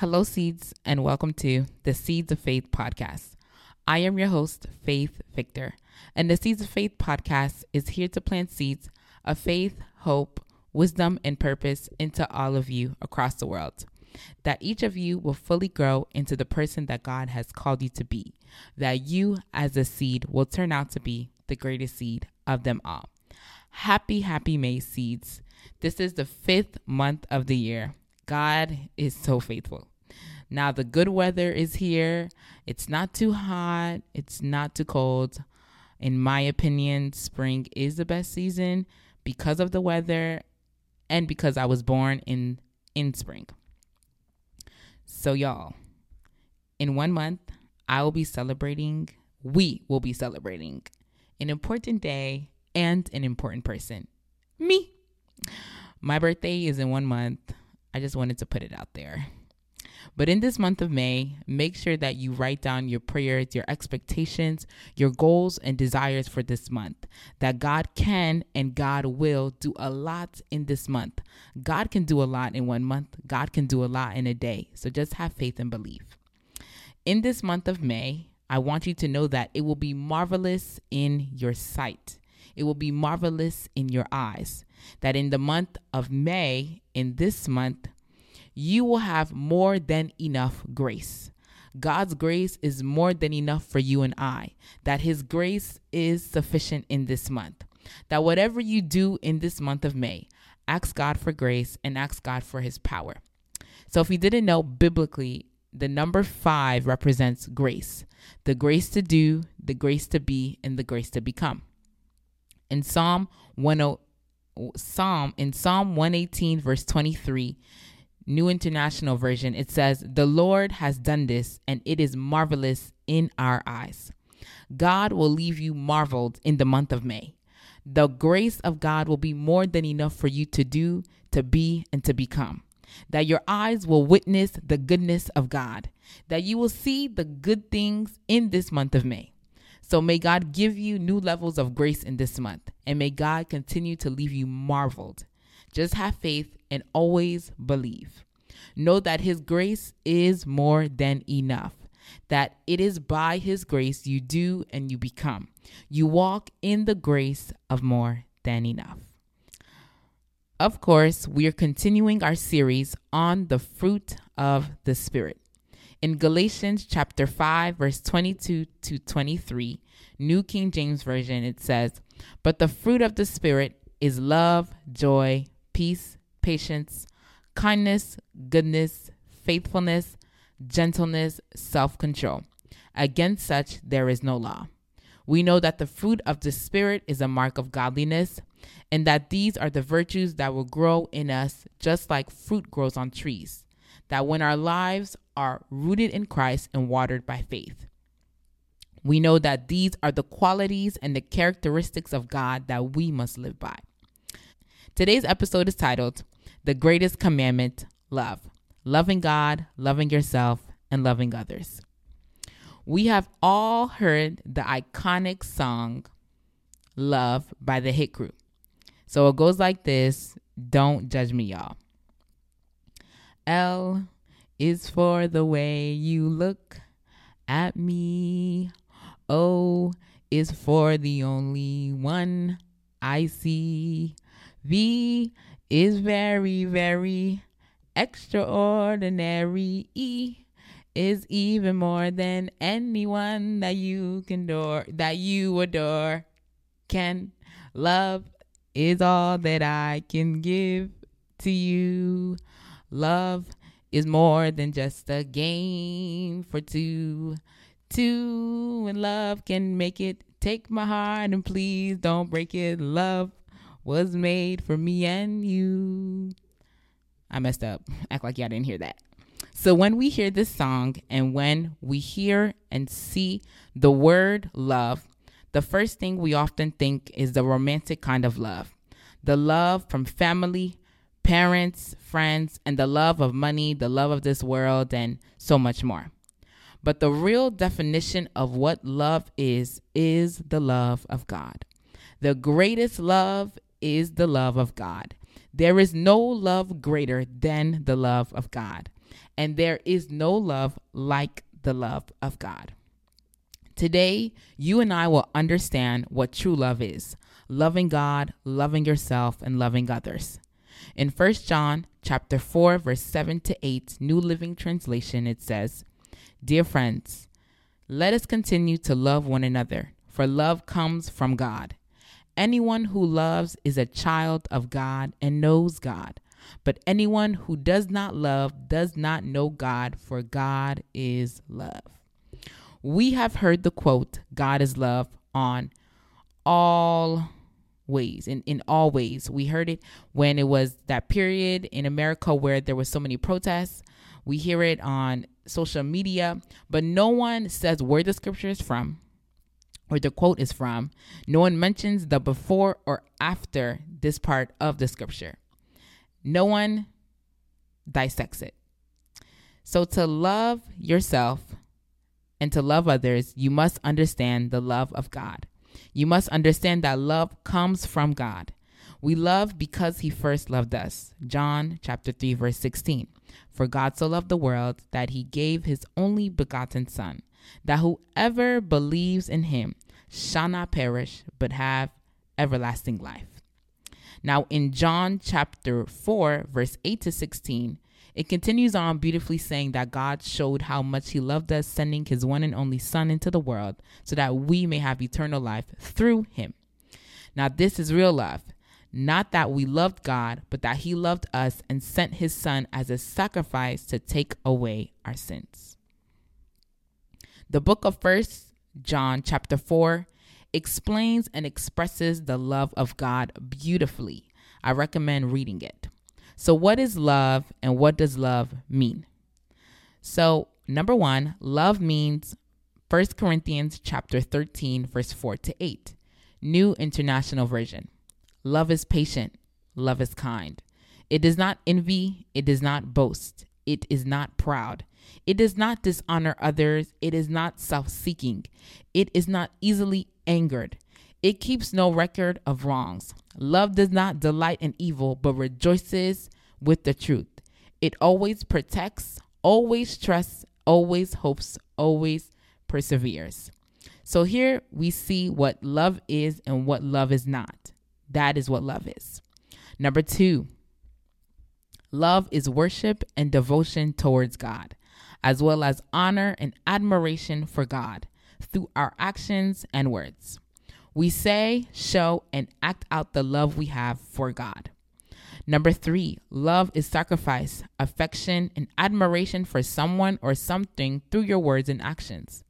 Hello, Seeds, and welcome to the Seeds of Faith podcast. I am your host, Faith Victor, and the Seeds of Faith podcast is here to plant seeds of faith, hope, wisdom, and purpose into all of you across the world. That each of you will fully grow into the person that God has called you to be. That you, as a seed, will turn out to be the greatest seed of them all. Happy, happy May, seeds. This is the fifth month of the year. God is so faithful. Now the good weather is here. It's not too hot, it's not too cold. In my opinion, spring is the best season because of the weather and because I was born in in spring. So y'all, in 1 month, I will be celebrating, we will be celebrating an important day and an important person. Me. My birthday is in 1 month. I just wanted to put it out there. But in this month of May, make sure that you write down your prayers, your expectations, your goals, and desires for this month. That God can and God will do a lot in this month. God can do a lot in one month, God can do a lot in a day. So just have faith and believe. In this month of May, I want you to know that it will be marvelous in your sight. It will be marvelous in your eyes. That in the month of May, in this month, you will have more than enough grace. God's grace is more than enough for you and I, that His grace is sufficient in this month. That whatever you do in this month of May, ask God for grace and ask God for His power. So, if you didn't know biblically, the number five represents grace the grace to do, the grace to be, and the grace to become. In Psalm 10, Psalm in Psalm 118 verse 23, New International Version, it says, The Lord has done this, and it is marvelous in our eyes. God will leave you marveled in the month of May. The grace of God will be more than enough for you to do, to be, and to become. That your eyes will witness the goodness of God, that you will see the good things in this month of May. So may God give you new levels of grace in this month, and may God continue to leave you marveled. Just have faith and always believe. Know that His grace is more than enough, that it is by His grace you do and you become. You walk in the grace of more than enough. Of course, we are continuing our series on the fruit of the Spirit. In Galatians chapter 5, verse 22 to 23, New King James Version, it says, But the fruit of the Spirit is love, joy, peace, patience, kindness, goodness, faithfulness, gentleness, self control. Against such there is no law. We know that the fruit of the Spirit is a mark of godliness, and that these are the virtues that will grow in us just like fruit grows on trees. That when our lives are rooted in Christ and watered by faith, we know that these are the qualities and the characteristics of God that we must live by. Today's episode is titled The Greatest Commandment Love. Loving God, loving yourself, and loving others. We have all heard the iconic song Love by the Hit Crew. So it goes like this Don't judge me, y'all. L is for the way you look at me. O is for the only one I see. V is very, very extraordinary. E is even more than anyone that you can adore, that you adore. Can love is all that I can give to you. Love is more than just a game for two. Two and love can make it. Take my heart and please don't break it. Love was made for me and you. I messed up. Act like y'all didn't hear that. So when we hear this song and when we hear and see the word love, the first thing we often think is the romantic kind of love. The love from family, parents, friends, and the love of money, the love of this world, and so much more. But the real definition of what love is, is the love of God. The greatest love is the love of God. There is no love greater than the love of God. and there is no love like the love of God. Today, you and I will understand what true love is loving God, loving yourself, and loving others. In 1 John chapter 4 verse 7 to 8 New Living Translation it says, "Dear friends, let us continue to love one another, for love comes from God. Anyone who loves is a child of God and knows God. But anyone who does not love does not know God, for God is love." We have heard the quote, God is love, on all ways in, in all ways we heard it when it was that period in america where there was so many protests we hear it on social media but no one says where the scripture is from or the quote is from no one mentions the before or after this part of the scripture no one dissects it so to love yourself and to love others you must understand the love of god you must understand that love comes from God. We love because he first loved us. John chapter 3 verse 16. For God so loved the world that he gave his only begotten son, that whoever believes in him shall not perish but have everlasting life. Now in John chapter 4 verse 8 to 16, it continues on beautifully saying that God showed how much He loved us, sending His one and only Son into the world so that we may have eternal life through Him. Now, this is real love. Not that we loved God, but that He loved us and sent His Son as a sacrifice to take away our sins. The book of First John, chapter 4, explains and expresses the love of God beautifully. I recommend reading it. So, what is love and what does love mean? So, number one, love means 1 Corinthians chapter 13, verse 4 to 8, New International Version. Love is patient, love is kind. It does not envy, it does not boast, it is not proud. It does not dishonor others, it is not self seeking, it is not easily angered. It keeps no record of wrongs. Love does not delight in evil, but rejoices with the truth. It always protects, always trusts, always hopes, always perseveres. So here we see what love is and what love is not. That is what love is. Number two, love is worship and devotion towards God, as well as honor and admiration for God through our actions and words. We say, show, and act out the love we have for God. Number three, love is sacrifice, affection, and admiration for someone or something through your words and actions.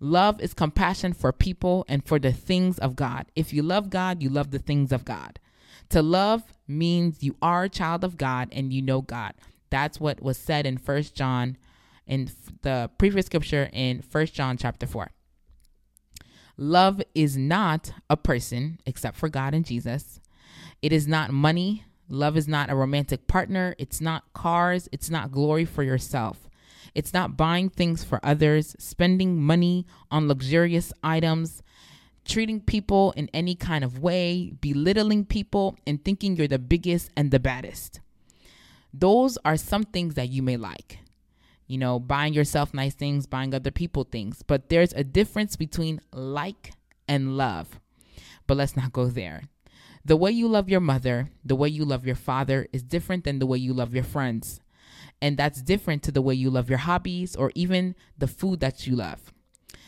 Love is compassion for people and for the things of God. If you love God, you love the things of God. To love means you are a child of God and you know God. That's what was said in First John in the previous scripture in First John chapter 4. Love is not a person except for God and Jesus. It is not money. Love is not a romantic partner. It's not cars. It's not glory for yourself. It's not buying things for others, spending money on luxurious items, treating people in any kind of way, belittling people, and thinking you're the biggest and the baddest. Those are some things that you may like you know, buying yourself nice things, buying other people things. But there's a difference between like and love. But let's not go there. The way you love your mother, the way you love your father is different than the way you love your friends. And that's different to the way you love your hobbies or even the food that you love.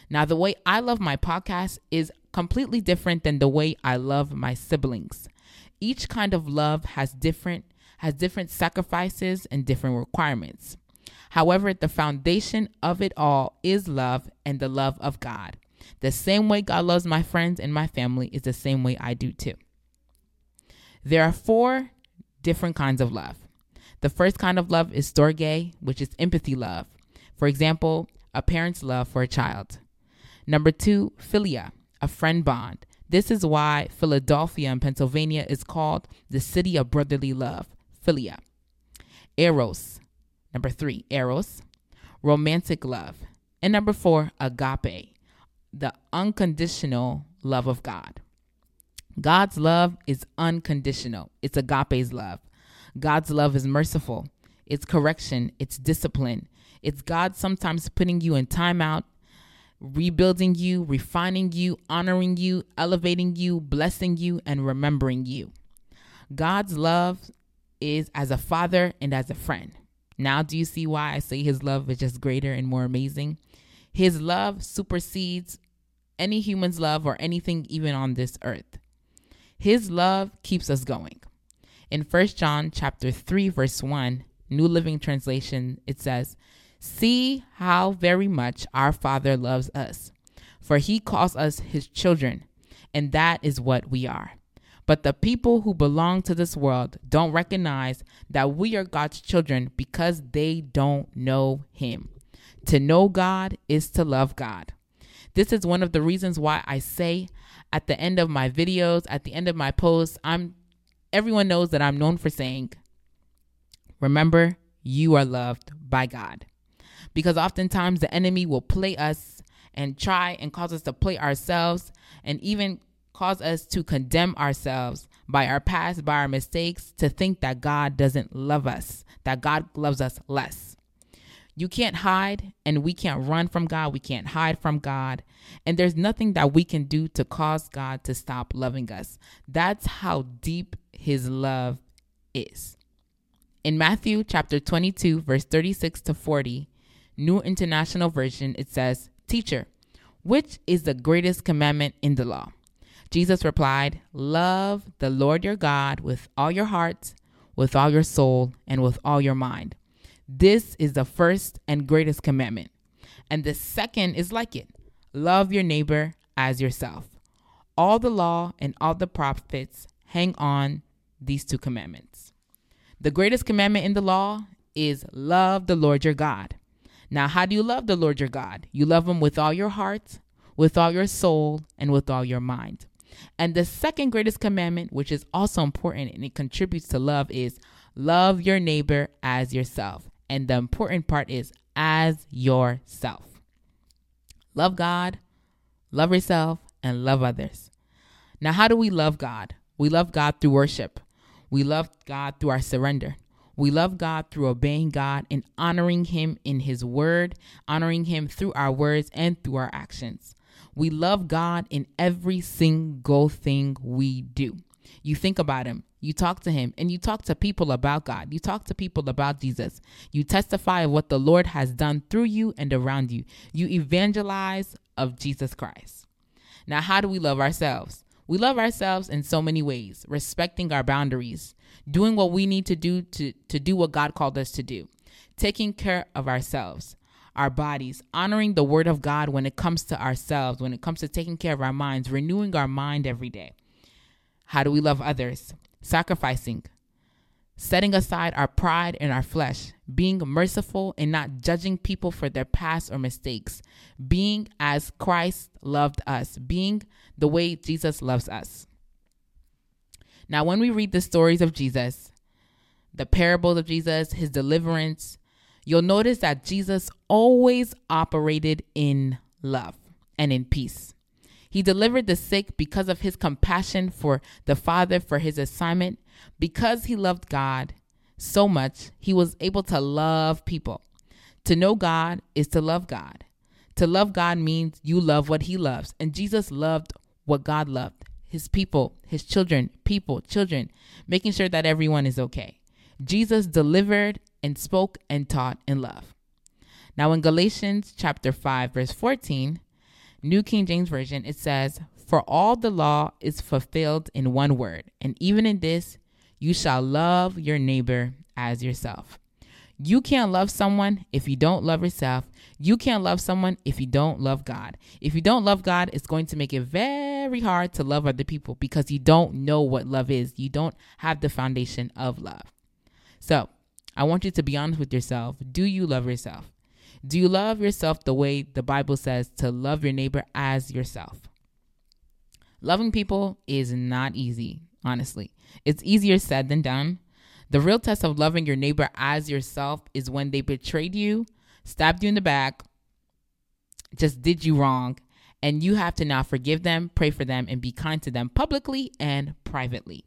Now, the way I love my podcast is completely different than the way I love my siblings. Each kind of love has different has different sacrifices and different requirements. However, the foundation of it all is love and the love of God. The same way God loves my friends and my family is the same way I do too. There are four different kinds of love. The first kind of love is storge, which is empathy love. For example, a parent's love for a child. Number two, philia, a friend bond. This is why Philadelphia in Pennsylvania is called the city of brotherly love, philia. Eros, Number three, eros, romantic love. And number four, agape, the unconditional love of God. God's love is unconditional. It's agape's love. God's love is merciful. it's correction, it's discipline. It's God sometimes putting you in timeout, rebuilding you, refining you, honoring you, elevating you, blessing you, and remembering you. God's love is as a father and as a friend. Now, do you see why I say his love is just greater and more amazing? His love supersedes any human's love or anything even on this earth. His love keeps us going. In 1 John chapter 3 verse 1, New Living Translation, it says, "See how very much our Father loves us, for he calls us his children, and that is what we are." But the people who belong to this world don't recognize that we are God's children because they don't know Him. To know God is to love God. This is one of the reasons why I say at the end of my videos, at the end of my posts, I'm everyone knows that I'm known for saying, remember, you are loved by God. Because oftentimes the enemy will play us and try and cause us to play ourselves and even cause us to condemn ourselves by our past, by our mistakes, to think that God doesn't love us, that God loves us less. You can't hide, and we can't run from God. We can't hide from God. And there's nothing that we can do to cause God to stop loving us. That's how deep His love is. In Matthew chapter 22, verse 36 to 40, New International Version, it says, Teacher, which is the greatest commandment in the law? Jesus replied, Love the Lord your God with all your heart, with all your soul, and with all your mind. This is the first and greatest commandment. And the second is like it love your neighbor as yourself. All the law and all the prophets hang on these two commandments. The greatest commandment in the law is love the Lord your God. Now, how do you love the Lord your God? You love him with all your heart, with all your soul, and with all your mind. And the second greatest commandment, which is also important and it contributes to love, is love your neighbor as yourself. And the important part is as yourself. Love God, love yourself, and love others. Now, how do we love God? We love God through worship. We love God through our surrender. We love God through obeying God and honoring Him in His word, honoring Him through our words and through our actions. We love God in every single thing we do. You think about Him, you talk to Him, and you talk to people about God. You talk to people about Jesus. You testify of what the Lord has done through you and around you. You evangelize of Jesus Christ. Now, how do we love ourselves? We love ourselves in so many ways, respecting our boundaries, doing what we need to do to, to do what God called us to do, taking care of ourselves, our bodies, honoring the word of God when it comes to ourselves, when it comes to taking care of our minds, renewing our mind every day. How do we love others? Sacrificing, setting aside our pride and our flesh, being merciful and not judging people for their past or mistakes, being as Christ loved us, being the way Jesus loves us. Now, when we read the stories of Jesus, the parables of Jesus, his deliverance, you'll notice that Jesus always operated in love and in peace. He delivered the sick because of his compassion for the Father for his assignment. Because he loved God so much, he was able to love people. To know God is to love God. To love God means you love what he loves. And Jesus loved what God loved his people, his children, people, children, making sure that everyone is okay. Jesus delivered and spoke and taught in love. Now in Galatians chapter 5 verse 14, New King James Version, it says, "For all the law is fulfilled in one word, and even in this you shall love your neighbor as yourself." You can't love someone if you don't love yourself. You can't love someone if you don't love God. If you don't love God, it's going to make it very hard to love other people because you don't know what love is. You don't have the foundation of love. So, I want you to be honest with yourself. Do you love yourself? Do you love yourself the way the Bible says to love your neighbor as yourself? Loving people is not easy, honestly. It's easier said than done. The real test of loving your neighbor as yourself is when they betrayed you, stabbed you in the back, just did you wrong, and you have to now forgive them, pray for them, and be kind to them publicly and privately.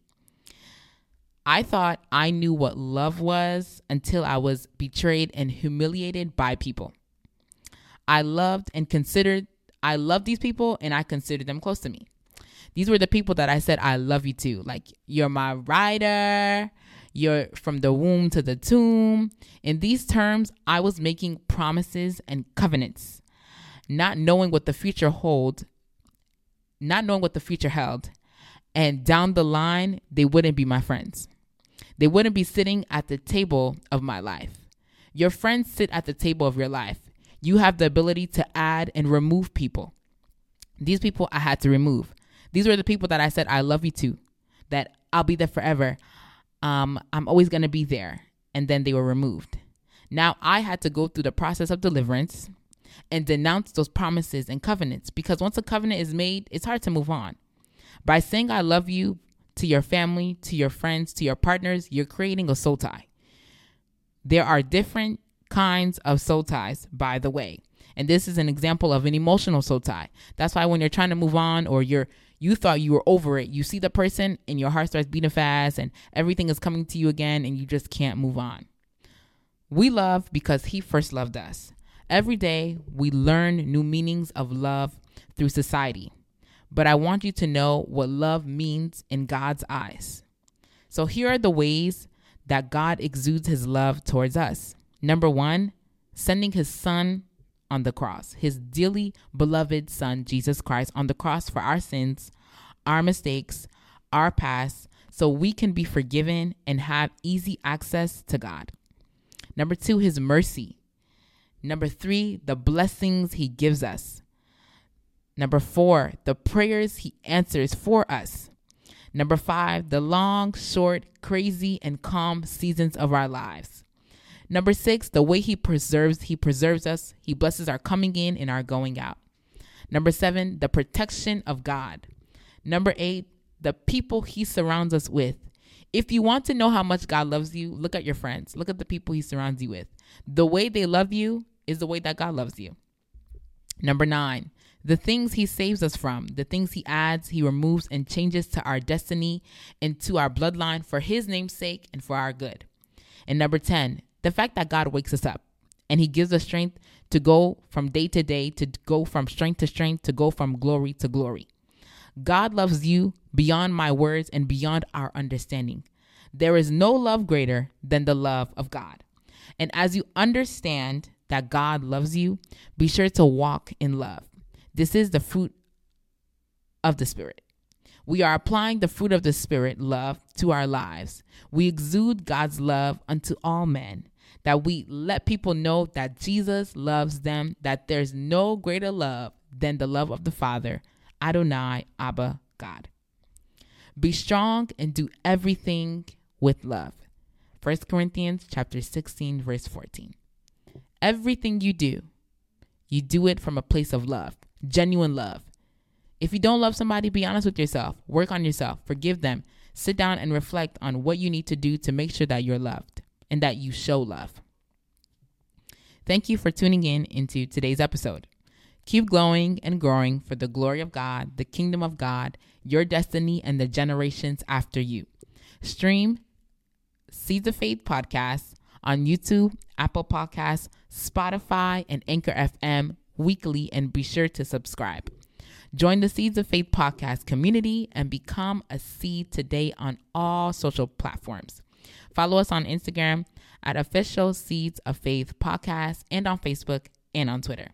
I thought I knew what love was until I was betrayed and humiliated by people. I loved and considered, I loved these people and I considered them close to me. These were the people that I said I love you to. Like, you're my rider, you're from the womb to the tomb. In these terms, I was making promises and covenants, not knowing what the future hold, not knowing what the future held. And down the line, they wouldn't be my friends. They wouldn't be sitting at the table of my life. Your friends sit at the table of your life. You have the ability to add and remove people. These people I had to remove. These were the people that I said I love you to, that I'll be there forever um, I'm always going to be there. And then they were removed. Now I had to go through the process of deliverance and denounce those promises and covenants because once a covenant is made, it's hard to move on. By saying I love you to your family, to your friends, to your partners, you're creating a soul tie. There are different kinds of soul ties, by the way. And this is an example of an emotional soul tie. That's why when you're trying to move on or you're you thought you were over it. You see the person and your heart starts beating fast and everything is coming to you again and you just can't move on. We love because He first loved us. Every day we learn new meanings of love through society. But I want you to know what love means in God's eyes. So here are the ways that God exudes His love towards us. Number one, sending His Son on the cross, his dearly beloved Son, Jesus Christ, on the cross for our sins, our mistakes, our past, so we can be forgiven and have easy access to God. Number two, his mercy. Number three, the blessings he gives us. Number four, the prayers he answers for us. Number five, the long, short, crazy, and calm seasons of our lives. Number six, the way he preserves, he preserves us. He blesses our coming in and our going out. Number seven, the protection of God. Number eight, the people he surrounds us with. If you want to know how much God loves you, look at your friends. Look at the people he surrounds you with. The way they love you is the way that God loves you. Number nine, the things he saves us from, the things he adds, he removes, and changes to our destiny and to our bloodline for his name's sake and for our good. And number 10, the fact that God wakes us up and He gives us strength to go from day to day, to go from strength to strength, to go from glory to glory. God loves you beyond my words and beyond our understanding. There is no love greater than the love of God. And as you understand that God loves you, be sure to walk in love. This is the fruit of the Spirit. We are applying the fruit of the Spirit, love, to our lives. We exude God's love unto all men that we let people know that Jesus loves them, that there's no greater love than the love of the Father, Adonai, Abba, God. Be strong and do everything with love. 1 Corinthians chapter 16 verse 14. Everything you do, you do it from a place of love, genuine love. If you don't love somebody, be honest with yourself. Work on yourself. Forgive them. Sit down and reflect on what you need to do to make sure that you're loved and that you show love. Thank you for tuning in into today's episode. Keep glowing and growing for the glory of God, the kingdom of God, your destiny, and the generations after you. Stream Seeds of Faith podcast on YouTube, Apple Podcasts, Spotify, and Anchor FM weekly, and be sure to subscribe. Join the Seeds of Faith podcast community and become a seed today on all social platforms. Follow us on Instagram at Official Seeds of Faith Podcast and on Facebook and on Twitter.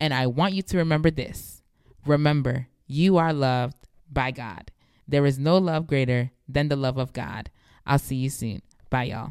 And I want you to remember this remember, you are loved by God. There is no love greater than the love of God. I'll see you soon. Bye, y'all.